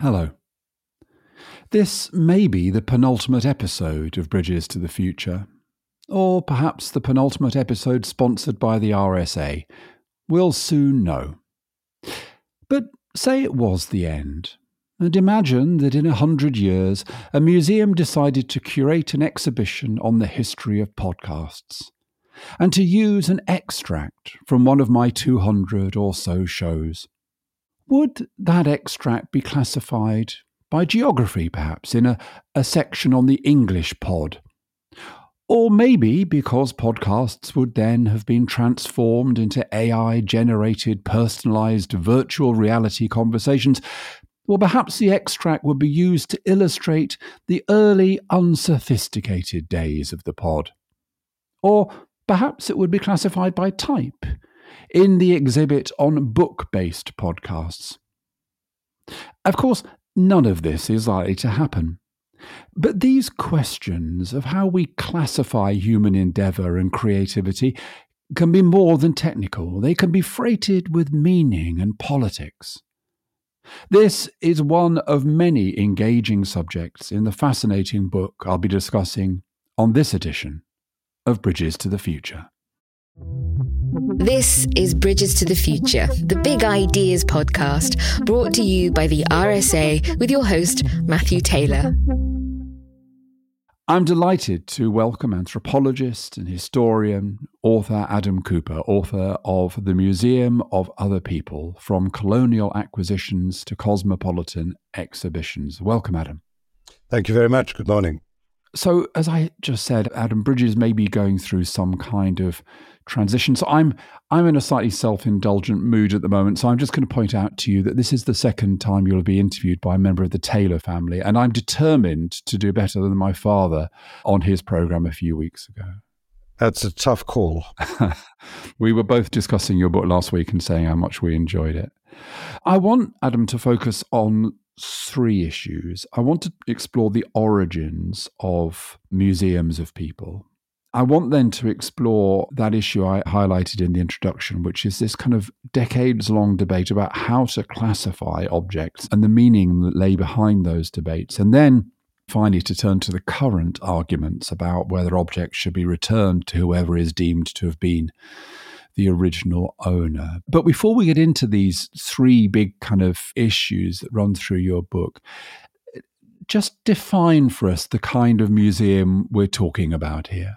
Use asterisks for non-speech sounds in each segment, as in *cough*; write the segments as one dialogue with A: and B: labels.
A: Hello. This may be the penultimate episode of Bridges to the Future, or perhaps the penultimate episode sponsored by the RSA. We'll soon know. But say it was the end, and imagine that in a hundred years a museum decided to curate an exhibition on the history of podcasts, and to use an extract from one of my 200 or so shows. Would that extract be classified by geography, perhaps, in a, a section on the English pod? Or maybe because podcasts would then have been transformed into AI generated, personalized virtual reality conversations. Or perhaps the extract would be used to illustrate the early, unsophisticated days of the pod. Or perhaps it would be classified by type in the exhibit on book based podcasts. Of course, none of this is likely to happen. But these questions of how we classify human endeavour and creativity can be more than technical, they can be freighted with meaning and politics. This is one of many engaging subjects in the fascinating book I'll be discussing on this edition of Bridges to the Future.
B: This is Bridges to the Future, the Big Ideas podcast, brought to you by the RSA with your host, Matthew Taylor.
A: I'm delighted to welcome anthropologist and historian, author Adam Kuper, author of The Museum of Other People From Colonial Acquisitions to Cosmopolitan Exhibitions. Welcome, Adam.
C: Thank you very much. Good morning.
A: So, as I just said, Adam Bridges may be going through some kind of transition. So, I'm I'm in a slightly self-indulgent mood at the moment. So, I'm just going to point out to you that this is the second time you'll be interviewed by a member of the Taylor family, and I'm determined to do better than my father on his program a few weeks ago.
C: That's a tough call. *laughs*
A: we were both discussing your book last week and saying how much we enjoyed it. I want Adam to focus on three issues. I want to explore the origins of museums of people. I want then to explore that issue I highlighted in the introduction, which is this kind of decades long debate about how to classify objects and the meaning that lay behind those debates. And then finally to turn to the current arguments about whether objects should be returned to whoever is deemed to have been the original owner. But before we get into these three big kind of issues that run through your book, just define for us the kind of museum we're talking about here.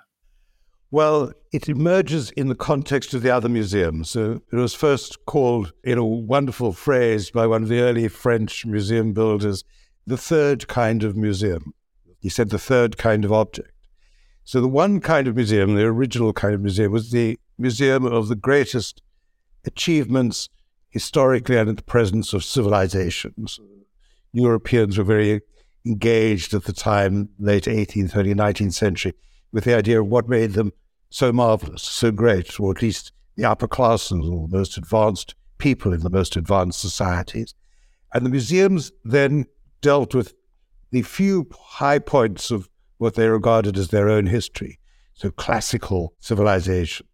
C: Well, it emerges in the context of the other museums. So it was first called, in a wonderful phrase by one of the early French museum builders, the third kind of museum. He said the third kind of object. So the one kind of museum, the original kind of museum, was the museum of the greatest achievements historically and in the presence of civilizations. Europeans were very engaged at the time, late 18th, early 19th century, with the idea of what made them so marvelous, so great, or at least the upper classes or the most advanced people in the most advanced societies. And the museums then dealt with the few high points of what they regarded as their own history. So classical civilizations,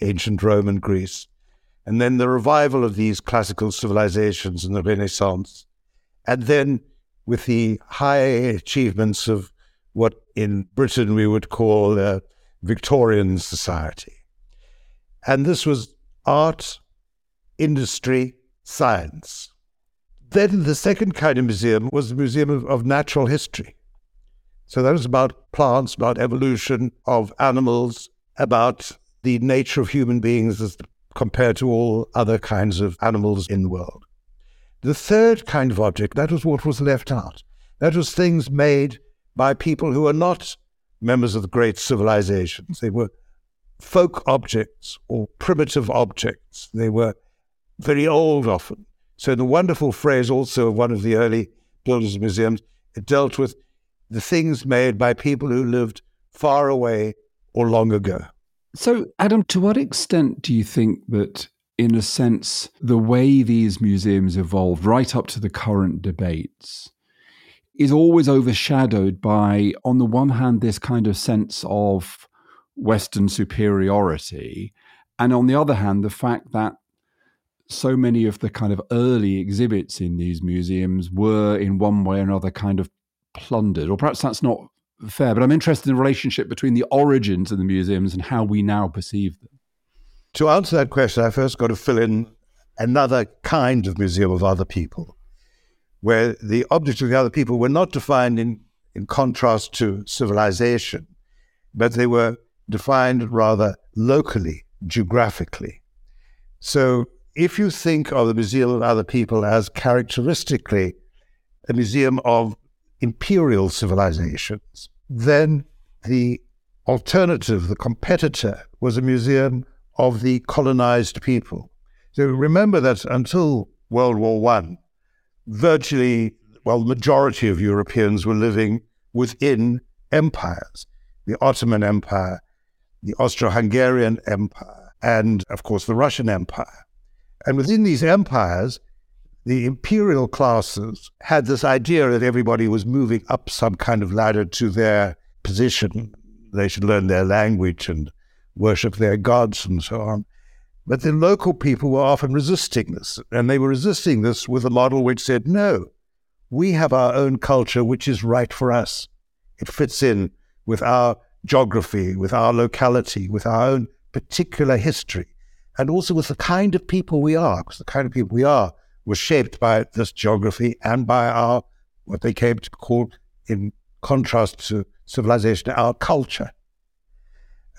C: ancient Rome and Greece, and then the revival of these classical civilizations in the Renaissance, and then with the high achievements of what in Britain we would call a Victorian society. And this was art, industry, science. Then the second kind of museum was the Museum of, of Natural History. So that was about plants, about evolution of animals, about the nature of human beings as compared to all other kinds of animals in the world. The third kind of object, that was what was left out. That was things made by people who were not members of the great civilizations. They were folk objects or primitive objects. They were very old often. So, the wonderful phrase also of one of the early builders of museums, it dealt with the things made by people who lived far away or long ago.
A: So, Adam, to what extent do you think that, in a sense, the way these museums evolved right up to the current debates is always overshadowed by, on the one hand, this kind of sense of Western superiority, and on the other hand, the fact that so many of the kind of early exhibits in these museums were in one way or another kind of plundered, or perhaps that's not fair, but I'm interested in the relationship between the origins of the museums and how we now perceive them.
C: To answer that question, I first got to fill in another kind of museum of other people, where the objects of the other people were not defined in, in contrast to civilization, but they were defined rather locally, geographically. So if you think of the Museum of Other People as characteristically a museum of imperial civilizations, then the alternative, the competitor, was a museum of the colonized people. So remember that until World War One, virtually, well, the majority of Europeans were living within empires the Ottoman Empire, the Austro Hungarian Empire, and of course the Russian Empire. And within these empires, the imperial classes had this idea that everybody was moving up some kind of ladder to their position. They should learn their language and worship their gods and so on. But the local people were often resisting this, and they were resisting this with a model which said, no, we have our own culture which is right for us. It fits in with our geography, with our locality, with our own particular history, and also with the kind of people we are, because the kind of people we are was shaped by this geography and by our, what they came to call, in contrast to civilization, our culture.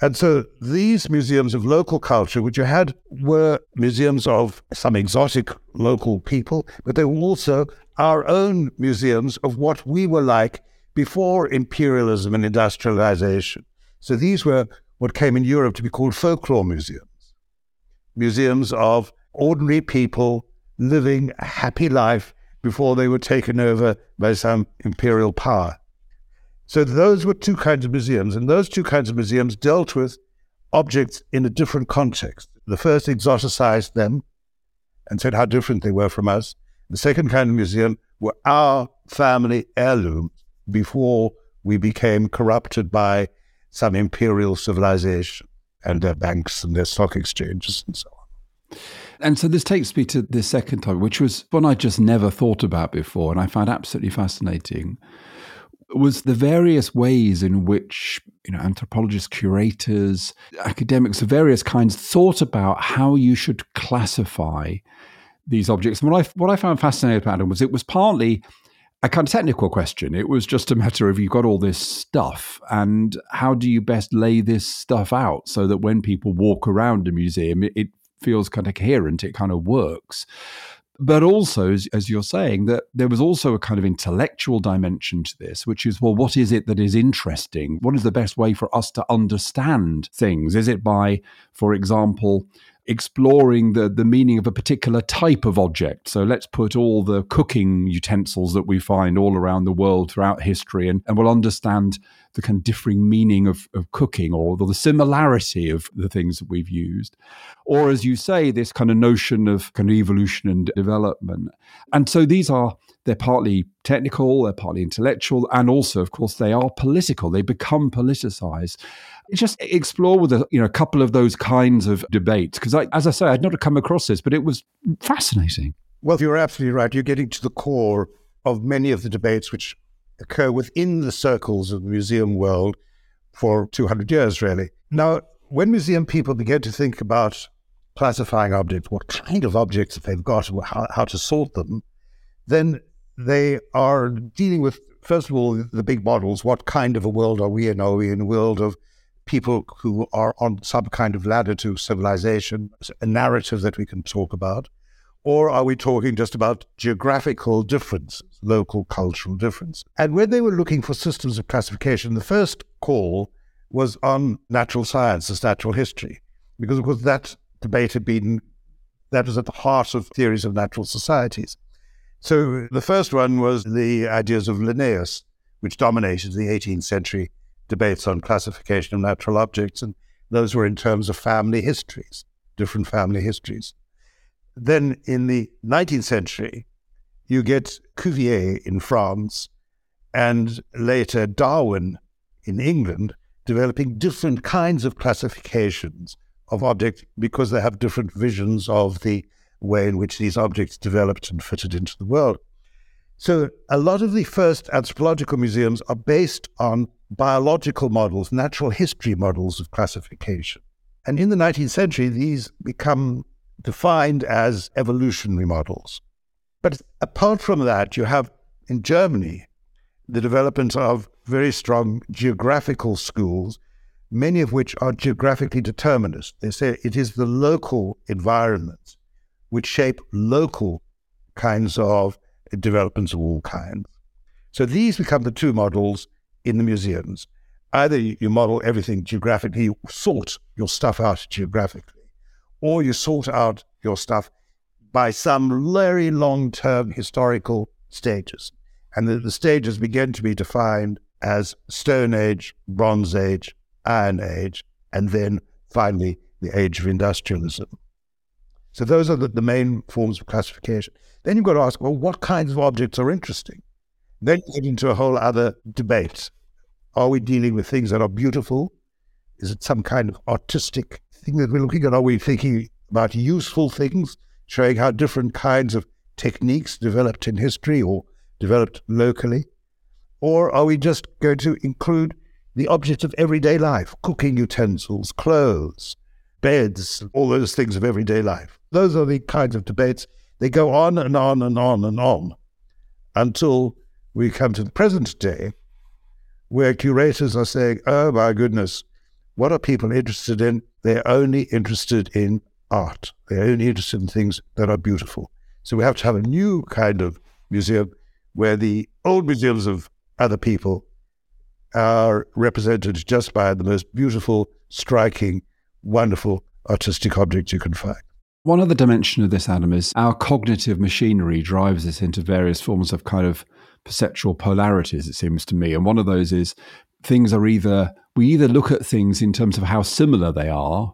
C: And so these museums of local culture, which you had, were museums of some exotic local people, but they were also our own museums of what we were like before imperialism and industrialization. So these were what came in Europe to be called folklore museums, museums of ordinary people living a happy life before they were taken over by some imperial power. So those were two kinds of museums, and those two kinds of museums dealt with objects in a different context. The first exoticized them and said how different they were from us. The second kind of museum were our family heirlooms before we became corrupted by some imperial civilization and their banks and their stock exchanges and so on.
A: And so this takes me to the second topic, which was one I just never thought about before and I found absolutely fascinating, was the various ways in which you know anthropologists, curators, academics of various kinds thought about how you should classify these objects. And what I what I found fascinating about them was it was partly a kind of technical question. It was just a matter of you've got all this stuff, and how do you best lay this stuff out so that when people walk around a museum, it, it feels kind of coherent, it kind of works. But also as, as, you're saying that there was also a kind of intellectual dimension to this which is well what is it that is interesting? What is the best way for us to understand things? Is it by for example exploring the, the meaning of a particular type of object. So let's put all the cooking utensils that we find all around the world throughout history and, and we'll understand the kind of differing meaning of, of cooking or the similarity of the things that we've used. Or as you say, this kind of notion of kind of evolution and development. And so these are they're partly technical, they're partly intellectual, and also, of course, they are political. They become politicized just explore with a you know a couple of those kinds of debates because as I say I'd not come across this but it was fascinating.
C: Well, you're absolutely right. You're getting to the core of many of the debates which occur within the circles of the museum world for 200 years, really. Now, when museum people begin to think about classifying objects, what kind of objects they've got, how, how to sort them, then they are dealing with, first of all, the big models. What kind of a world are we in? Are we in a world of people who are on some kind of ladder to civilization, a narrative that we can talk about? Or are we talking just about geographical differences, local cultural difference? And when they were looking for systems of classification, the first call was on natural sciences, natural history, because of course that debate had been, that was at the heart of theories of natural societies. So the first one was the ideas of Linnaeus, which dominated the 18th century debates on classification of natural objects, and those were in terms of family histories, different family histories. Then in the 19th century, you get Cuvier in France and later Darwin in England developing different kinds of classifications of objects because they have different visions of the way in which these objects developed and fitted into the world. So a lot of the first anthropological museums are based on biological models, natural history models of classification. And in the 19th century, these become defined as evolutionary models. But apart from that, you have in Germany the development of very strong geographical schools, many of which are geographically determinist. They say it is the local environments which shape local kinds of developments of all kinds. So these become the two models in the museums. Either you model everything geographically, you sort your stuff out geographically, or you sort out your stuff by some very long term historical stages. And the, the stages begin to be defined as Stone Age, Bronze Age, Iron Age, and then finally the Age of Industrialism. So those are the, the main forms of classification. Then you've got to ask, well, what kinds of objects are interesting? Then you get into a whole other debate. Are we dealing with things that are beautiful? Is it some kind of artistic thing that we're looking at? Are we thinking about useful things, showing how different kinds of techniques developed in history or developed locally? Or are we just going to include the objects of everyday life, cooking utensils, clothes, beds, all those things of everyday life? Those are the kinds of debates. They go on and on and on and on until we come to the present day, where curators are saying, oh my goodness, what are people interested in? They're only interested in art. They're only interested in things that are beautiful. So we have to have a new kind of museum where the old museums of other people are represented just by the most beautiful, striking, wonderful artistic objects you can find.
A: One other dimension of this, Adam, is our cognitive machinery drives us into various forms of kind of perceptual polarities, it seems to me. And one of those is things are either, we either look at things in terms of how similar they are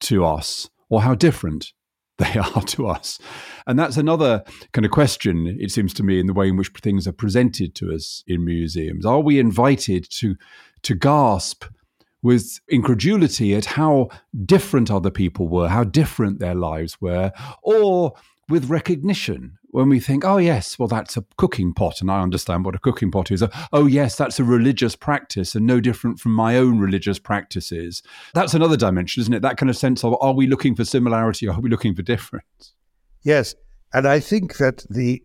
A: to us or how different *laughs* they are to us. And that's another kind of question, it seems to me, in the way in which things are presented to us in museums. Are we invited to, to gasp with incredulity at how different other people were, how different their lives were, or with recognition when we think, oh, yes, well, that's a cooking pot, and I understand what a cooking pot is. Oh, yes, that's a religious practice and no different from my own religious practices. That's another dimension, isn't it? That kind of sense of are we looking for similarity or are we looking for difference?
C: Yes. And I think that the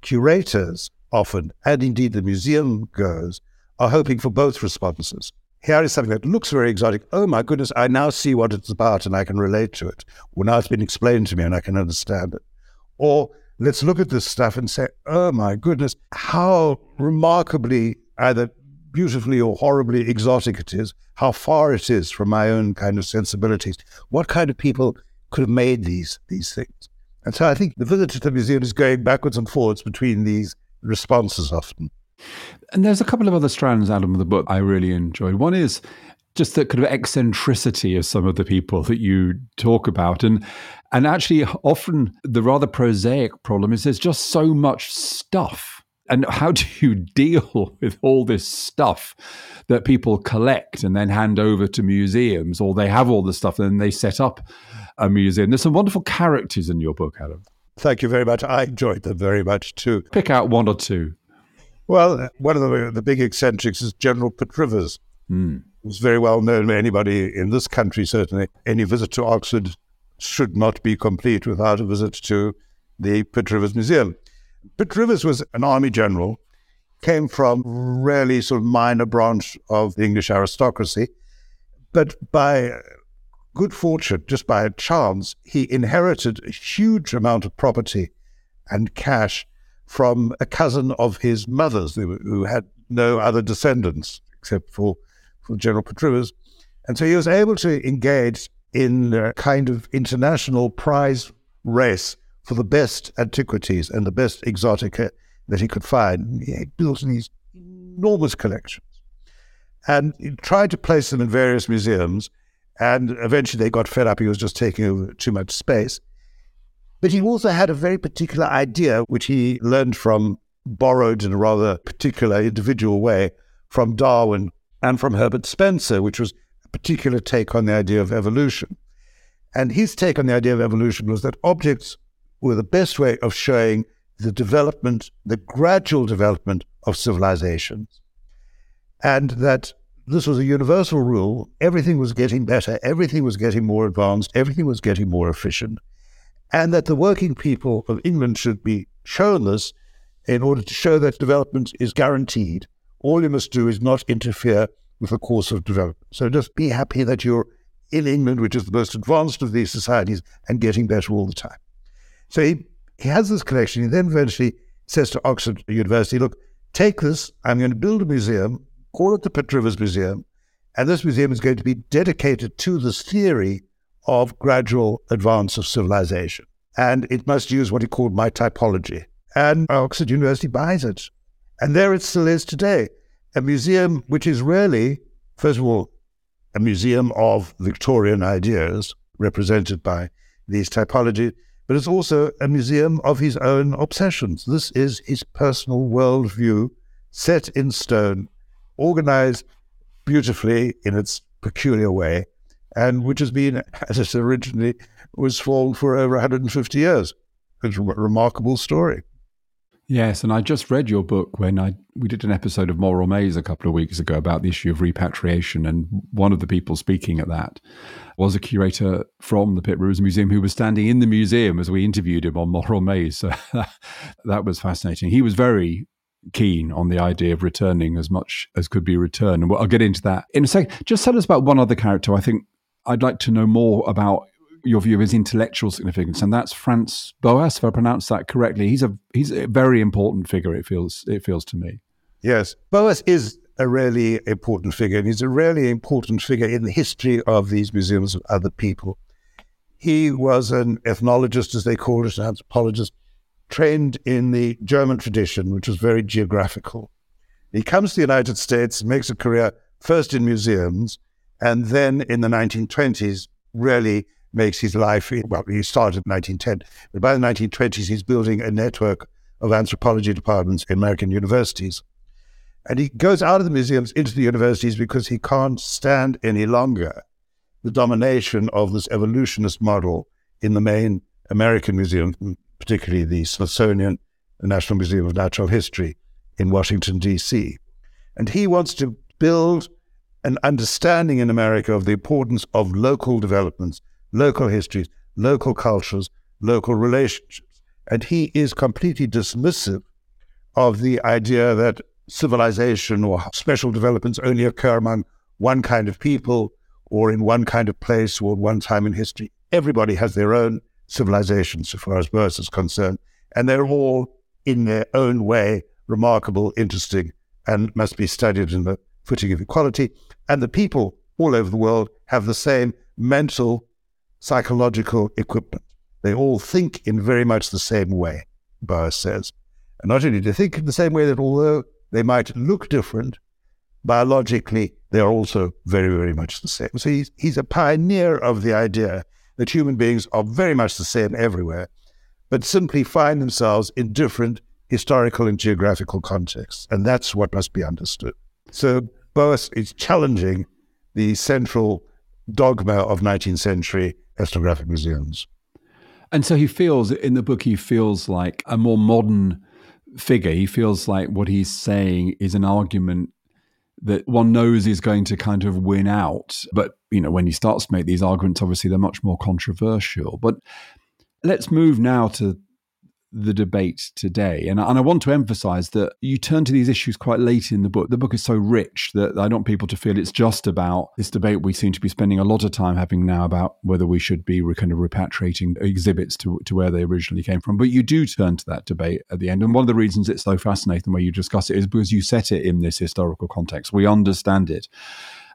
C: curators often, and indeed the museum goers, are hoping for both responses. Here is something that looks very exotic. Oh my goodness, I now see what it's about and I can relate to it. Well, now it's been explained to me and I can understand it. Or let's look at this stuff and say, oh my goodness, how remarkably either beautifully or horribly exotic it is, how far it is from my own kind of sensibilities. What kind of people could have made these these things? And so I think the visit to the museum is going backwards and forwards between these responses often.
A: And there's a couple of other strands, Adam, of the book I really enjoyed. One is just the kind of eccentricity of some of the people that you talk about. And and actually, often the rather prosaic problem is there's just so much stuff. And how do you *laughs* deal with all this stuff that people collect and then hand over to museums, or they have all the stuff and then they set up a museum? There's some wonderful characters in your book, Adam.
C: Thank you very much. I enjoyed them very much too.
A: Pick out one or two.
C: Well, one of the, the big eccentrics is General Pitt Rivers, Mm. It's very well known by anybody in this country, certainly. Any visit to Oxford should not be complete without a visit to the Pitt Rivers Museum. Pitt Rivers was an army general, came from really sort of minor branch of the English aristocracy, but by good fortune, just by a chance, he inherited a huge amount of property and cash from a cousin of his mother's who had no other descendants except for, for General Rivers. And so he was able to engage in a kind of international prize race for the best antiquities and the best exotica uh, that he could find. He built these enormous collections and he tried to place them in various museums. And eventually they got fed up. He was just taking over too much space. But he also had a very particular idea, which he learned from, borrowed in a rather particular individual way from Darwin and from Herbert Spencer, which was a particular take on the idea of evolution. And his take on the idea of evolution was that objects were the best way of showing the development, the gradual development of civilizations. And that this was a universal rule. Everything was getting better, everything was getting more advanced, everything was getting more efficient. And that the working people of England should be shown this in order to show that development is guaranteed. All you must do is not interfere with the course of development. So just be happy that you're in England, which is the most advanced of these societies, and getting better all the time. So he, he has this collection. He then eventually says to Oxford University, look, take this. I'm going to build a museum, call it the Pitt Rivers Museum. And this museum is going to be dedicated to this theory of gradual advance of civilization. And it must use what he called my typology. And Oxford University buys it. And there it still is today. A museum which is really, first of all, a museum of Victorian ideas represented by these typologies, but it's also a museum of his own obsessions. This is his personal worldview set in stone, organized beautifully in its peculiar way, and which has been, as it originally was formed for over 150 years. It's a remarkable story.
A: Yes, and I just read your book when I we did an episode of Moral Maze a couple of weeks ago about the issue of repatriation, and one of the people speaking at that was a curator from the Pitt Rivers Museum who was standing in the museum as we interviewed him on Moral Maze. So *laughs* that was fascinating. He was very keen on the idea of returning as much as could be returned, and I'll get into that in a second. Just tell us about one other character. I think I'd like to know more about your view of his intellectual significance, and that's Franz Boas. If I pronounce that correctly, he's a he's a very important figure. It feels it feels to me.
C: Yes, Boas is a really important figure, and he's a really important figure in the history of these museums of other people. He was an ethnologist, as they called it, an anthropologist, trained in the German tradition, which was very geographical. He comes to the United States, makes a career first in museums, and then in the 1920s, really makes his life, well, he started in 1910, but by the 1920s, he's building a network of anthropology departments in American universities. And he goes out of the museums into the universities because he can't stand any longer the domination of this evolutionist model in the main American museum, particularly the Smithsonian, National Museum of Natural History in Washington, D.C. And he wants to build an understanding in America of the importance of local developments local histories, local cultures, local relationships. And he is completely dismissive of the idea that civilization or special developments only occur among one kind of people or in one kind of place or one time in history. Everybody has their own civilization, so far as Boas is concerned, and they're all in their own way remarkable, interesting, and must be studied in the footing of equality. And the people all over the world have the same mental psychological equipment. They all think in very much the same way, Boas says. And not only do they think in the same way that although they might look different, biologically, they are also very, very much the same. So he's, he's a pioneer of the idea that human beings are very much the same everywhere, but simply find themselves in different historical and geographical contexts. And that's what must be understood. So Boas is challenging the central dogma of 19th century ethnographic museums.
A: And so he feels in the book, he feels like a more modern figure. He feels like what he's saying is an argument that one knows is going to kind of win out. But, you know, when he starts to make these arguments, obviously they're much more controversial. But let's move now to the debate today. And, and I want to emphasize that you turn to these issues quite late in the book. The book is so rich that I don't want people to feel it's just about this debate we seem to be spending a lot of time having now about whether we should be kind of repatriating exhibits to, to where they originally came from. But you do turn to that debate at the end. And one of the reasons it's so fascinating the way you discuss it is because you set it in this historical context. We understand it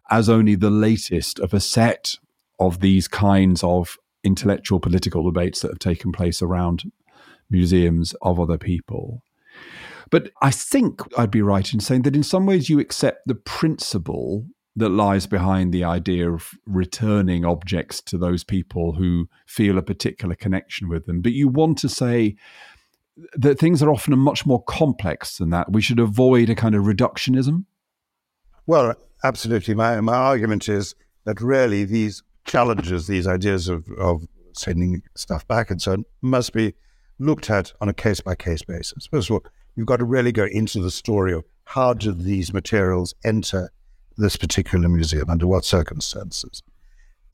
A: as only the latest of a set of these kinds of intellectual political debates that have taken place around museums of other people. But I think I'd be right in saying that in some ways you accept the principle that lies behind the idea of returning objects to those people who feel a particular connection with them. But you want to say that things are often much more complex than that. We should avoid a kind of reductionism.
C: Well, absolutely. My, my argument is that really these challenges, these ideas of, of sending stuff back and so on, must be looked at on a case by case basis. First of all, you've got to really go into the story of how did these materials enter this particular museum, under what circumstances.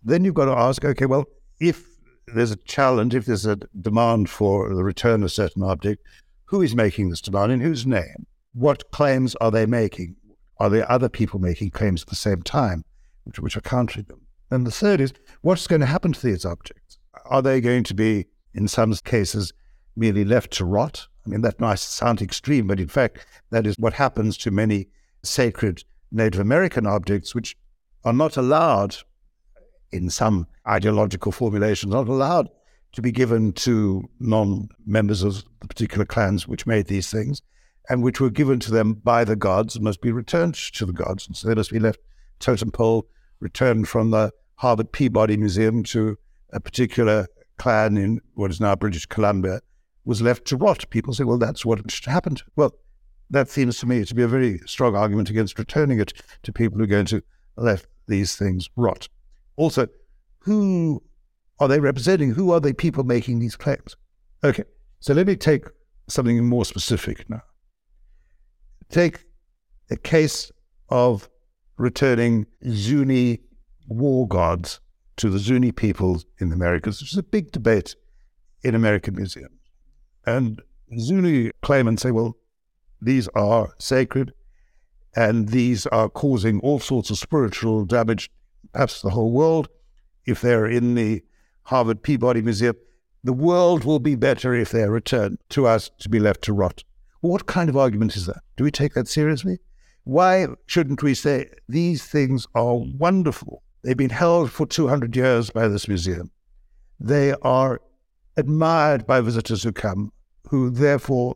C: Then you've got to ask, okay, well, if there's a challenge, if there's a demand for the return of a certain object, who is making this demand in whose name? What claims are they making? Are there other people making claims at the same time, which, which are countering them? And the third is, what's going to happen to these objects? Are they going to be, in some cases, merely left to rot? I mean, that might sound extreme, but in fact, that is what happens to many sacred Native American objects, which are not allowed, in some ideological formulations, not allowed to be given to non members of the particular clans which made these things, and which were given to them by the gods and must be returned to the gods. And so they must be left totem pole, returned from the Harvard Peabody Museum to a particular clan in what is now British Columbia, was left to rot. People say, well, that's what happened. Well, that seems to me to be a very strong argument against returning it to people who are going to let these things rot. Also, who are they representing? Who are the people making these claims? Okay, so let me take something more specific now. Take a case of returning Zuni war gods to the Zuni peoples in the Americas, which is a big debate in American museums. And Zuni claim and say, well, these are sacred and these are causing all sorts of spiritual damage, perhaps the whole world. If they're in the Harvard Peabody Museum, the world will be better if they're returned to us to be left to rot. What kind of argument is that? Do we take that seriously? Why shouldn't we say these things are wonderful? They've been held for 200 years by this museum. They are admired by visitors who come, who therefore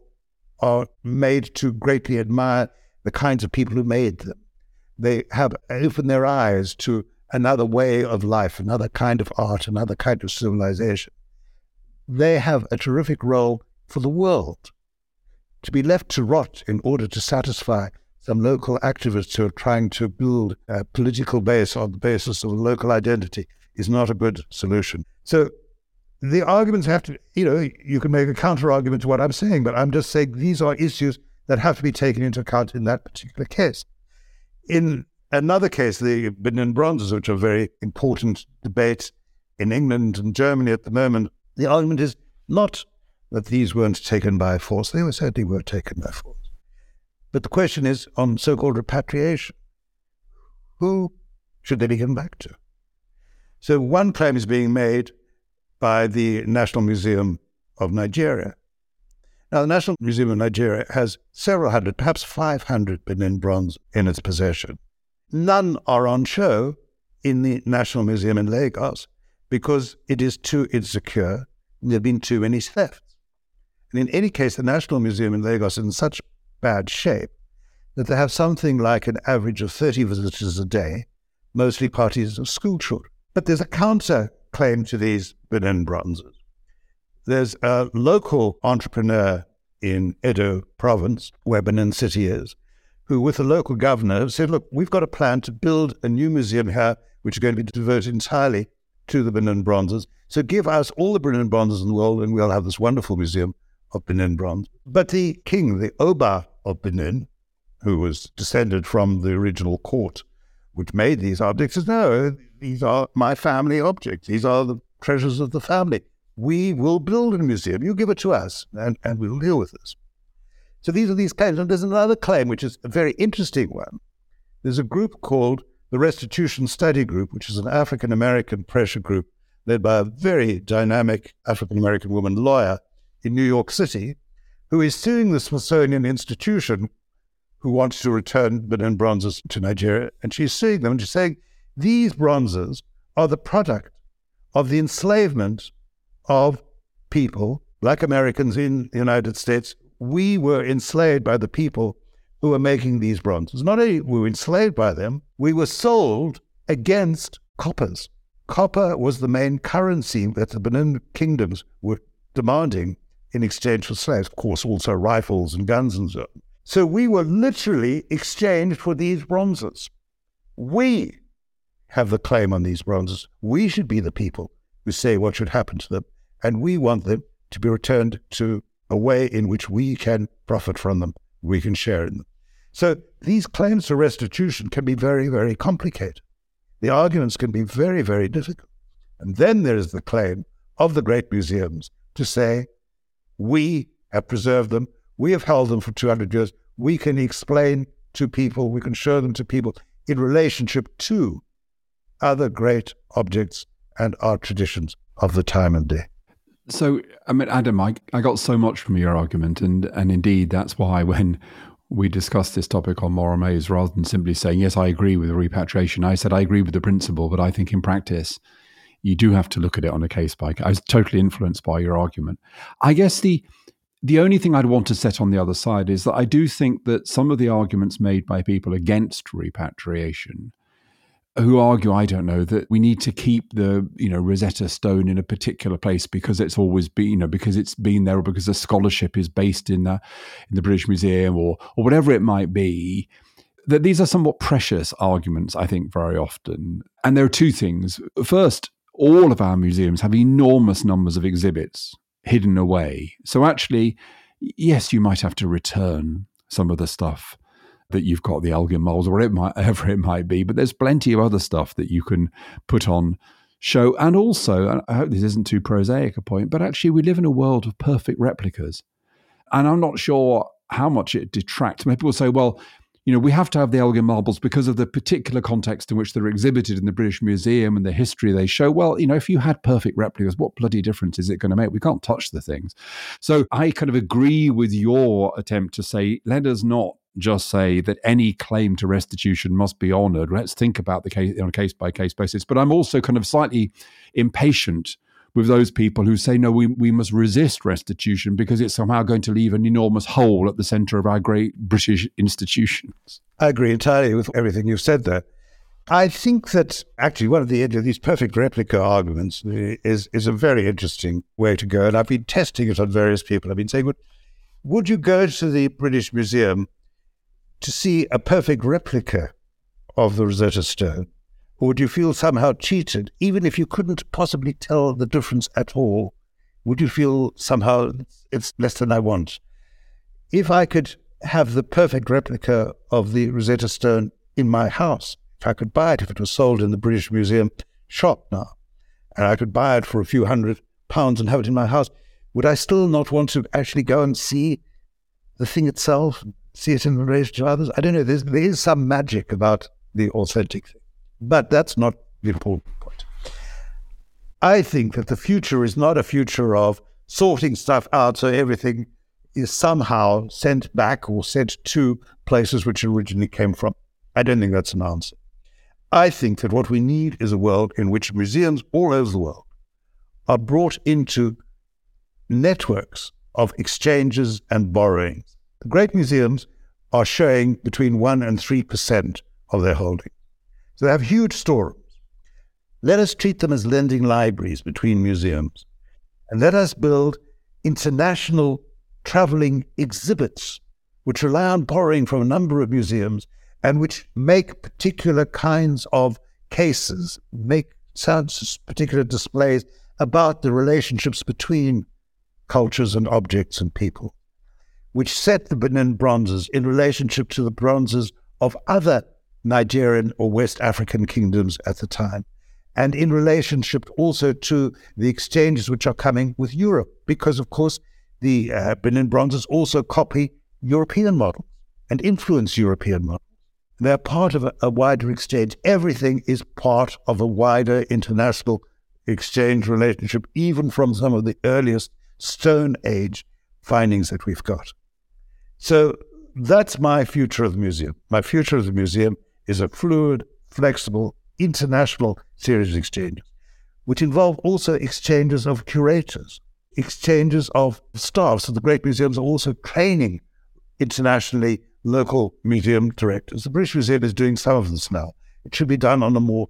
C: are made to greatly admire the kinds of people who made them. They have opened their eyes to another way of life, another kind of art, another kind of civilization. They have a terrific role for the world. To be left to rot in order to satisfy some local activists who are trying to build a political base on the basis of local identity is not a good solution. So the arguments have to, you know, you can make a counter argument to what I'm saying, but I'm just saying these are issues that have to be taken into account in that particular case. In another case, the Benin bronzes, which are very important debate in England and Germany at the moment, the argument is not that these weren't taken by force. They were certainly were taken by force. But the question is on so-called repatriation. Who should they be given back to? So one claim is being made by the National Museum of Nigeria. Now, the National Museum of Nigeria has several hundred, perhaps 500 Benin bronze in its possession. None are on show in the National Museum in Lagos because it is too insecure there have been too many thefts. And in any case, the National Museum in Lagos is in such bad shape that they have something like an average of 30 visitors a day, mostly parties of school children. But there's a counter claim to these Benin bronzes. There's a local entrepreneur in Edo province, where Benin City is, who, with the local governor, said, Look, we've got a plan to build a new museum here, which is going to be devoted entirely to the Benin bronzes. So give us all the Benin bronzes in the world, and we'll have this wonderful museum of Benin bronze. But the king, the Oba of Benin, who was descended from the original court which made these objects, says, No, these are my family objects. These are the treasures of the family. We will build a museum. You give it to us, and, and we'll deal with this. So these are these claims. And there's another claim, which is a very interesting one. There's a group called the Restitution Study Group, which is an African American pressure group led by a very dynamic African American woman lawyer in New York City, who is suing the Smithsonian Institution, who wants to return Benin bronzes to Nigeria. And she's suing them, and she's saying these bronzes are the product of the enslavement of people, black Americans in the United States. We were enslaved by the people who were making these bronzes. Not only were we enslaved by them, we were sold against coppers. Copper was the main currency that the Benin kingdoms were demanding in exchange for slaves. Of course, also rifles and guns and so on. So we were literally exchanged for these bronzes. We have the claim on these bronzes. We should be the people who say what should happen to them, and we want them to be returned to a way in which we can profit from them, we can share in them. So these claims for restitution can be very, very complicated. The arguments can be very, very difficult. And then there is the claim of the great museums to say, we have preserved them, we have held them for 200 years, we can explain to people, we can show them to people in relationship to other great objects and art traditions of the time and day.
A: So, I mean, Adam, I, I got so much from your argument, and, and indeed, that's why when we discussed this topic on Moral Maze, rather than simply saying, yes, I agree with repatriation, I said, I agree with the principle, but I think in practice, you do have to look at it on a case by case. I was totally influenced by your argument. I guess the the only thing I'd want to set on the other side is that I do think that some of the arguments made by people against repatriation who argue, I don't know, that we need to keep the you know Rosetta Stone in a particular place because it's always been, you know, because it's been there, or because the scholarship is based in the in the British Museum, or or whatever it might be. That these are somewhat precious arguments, I think, very often. And there are two things. First, all of our museums have enormous numbers of exhibits hidden away. So actually, yes, you might have to return some of the stuff that you've got the Elgin molds or whatever it might be. But there's plenty of other stuff that you can put on show. And also, I hope this isn't too prosaic a point, but actually, we live in a world of perfect replicas. And I'm not sure how much it detracts. Maybe people say, well, you know, we have to have the Elgin marbles because of the particular context in which they're exhibited in the British Museum and the history they show. Well, you know, if you had perfect replicas, what bloody difference is it going to make? We can't touch the things. So I kind of agree with your attempt to say, let us not just say that any claim to restitution must be honoured. Let's think about the case on a case by case basis. But I'm also kind of slightly impatient with those people who say, no, we, we must resist restitution because it's somehow going to leave an enormous hole at the centre of our great British institutions.
C: I agree entirely with everything you've said there. I think that actually one of the these perfect replica arguments is is a very interesting way to go, and I've been testing it on various people. I've been saying, would, would you go to the British Museum to see a perfect replica of the Rosetta Stone? Or would you feel somehow cheated, even if you couldn't possibly tell the difference at all? Would you feel somehow it's less than I want? If I could have the perfect replica of the Rosetta Stone in my house, if I could buy it, if it was sold in the British Museum shop now, and I could buy it for a few hundred pounds and have it in my house, would I still not want to actually go and see the thing itself, see it in relation to others. I don't know. There's, there is some magic about the authentic thing, but that's not the important point. I think that the future is not a future of sorting stuff out so everything is somehow sent back or sent to places which originally came from. I don't think that's an answer. I think that what we need is a world in which museums all over the world are brought into networks of exchanges and borrowings the great museums are showing between 1 and 3% of their holding. So they have huge storerooms. Let us treat them as lending libraries between museums. And let us build international traveling exhibits which rely on borrowing from a number of museums and which make particular kinds of cases, make particular displays about the relationships between cultures and objects and people which set the Benin bronzes in relationship to the bronzes of other Nigerian or West African kingdoms at the time, and in relationship also to the exchanges which are coming with Europe, because of course the uh, Benin bronzes also copy European models and influence European models. They're part of a, a wider exchange. Everything is part of a wider international exchange relationship, even from some of the earliest Stone Age findings that we've got. So that's my future of the museum. My future of the museum is a fluid, flexible, international series of exchanges, which involve also exchanges of curators, exchanges of staff. So the great museums are also training internationally local museum directors. The British Museum is doing some of this now. It should be done on a more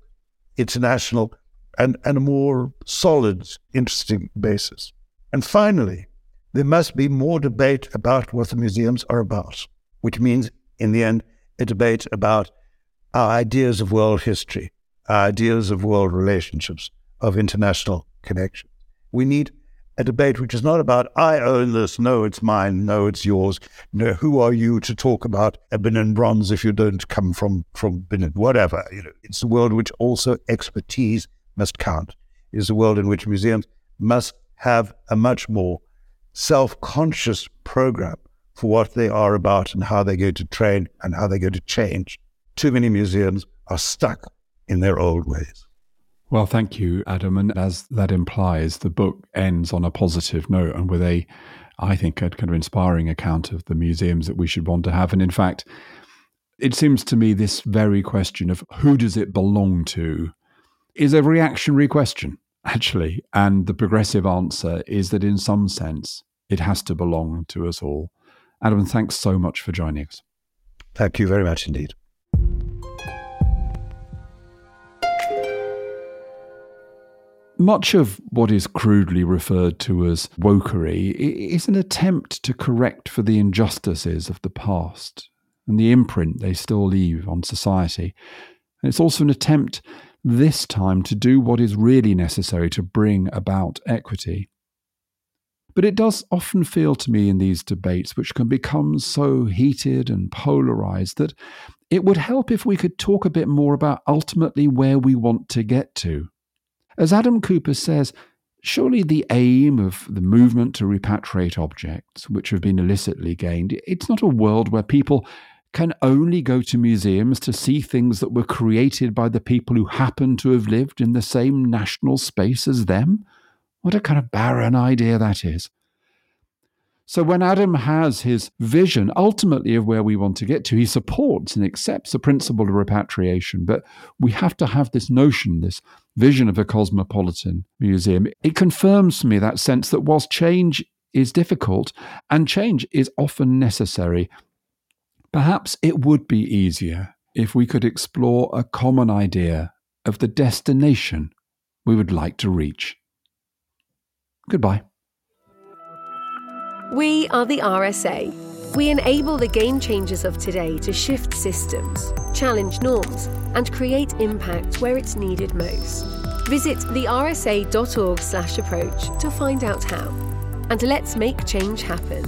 C: international and, and a more solid, interesting basis. And finally, there must be more debate about what the museums are about, which means, in the end, a debate about our ideas of world history, our ideas of world relationships, of international connection. We need a debate which is not about I own this, no, it's mine, no, it's yours. No, who are you to talk about ebony and bronze if you don't come from from Benin, whatever. You know, it's a world which also expertise must count. It is a world in which museums must have a much more self-conscious program for what they are about and how they're going to train and how they're going to change. Too many museums are stuck in their old ways.
A: Well, thank you, Adam. And as that implies, the book ends on a positive note and with a, I think, a kind of inspiring account of the museums that we should want to have. And in fact, it seems to me this very question of who does it belong to is a reactionary question, actually. And the progressive answer is that in some sense, it has to belong to us all. Adam, thanks so much for joining us.
C: Thank you very much indeed.
A: Much of what is crudely referred to as wokery is an attempt to correct for the injustices of the past and the imprint they still leave on society. And it's also an attempt this time to do what is really necessary to bring about equity. But it does often feel to me in these debates, which can become so heated and polarized, that it would help if we could talk a bit more about ultimately where we want to get to. As Adam Kuper says, surely the aim of the movement to repatriate objects which have been illicitly gained, it's not a world where people can only go to museums to see things that were created by the people who happen to have lived in the same national space as them? What a kind of barren idea that is. So when Adam has his vision ultimately of where we want to get to, he supports and accepts the principle of repatriation. But we have to have this notion, this vision of a cosmopolitan museum. It confirms to me that sense that whilst change is difficult and change is often necessary, perhaps it would be easier if we could explore a common idea of the destination we would like to reach. Goodbye.
D: We are the RSA. We enable the game changers of today to shift systems, challenge norms, and create impact where it's needed most. Visit thersa.org/approach to find out how. And let's make change happen.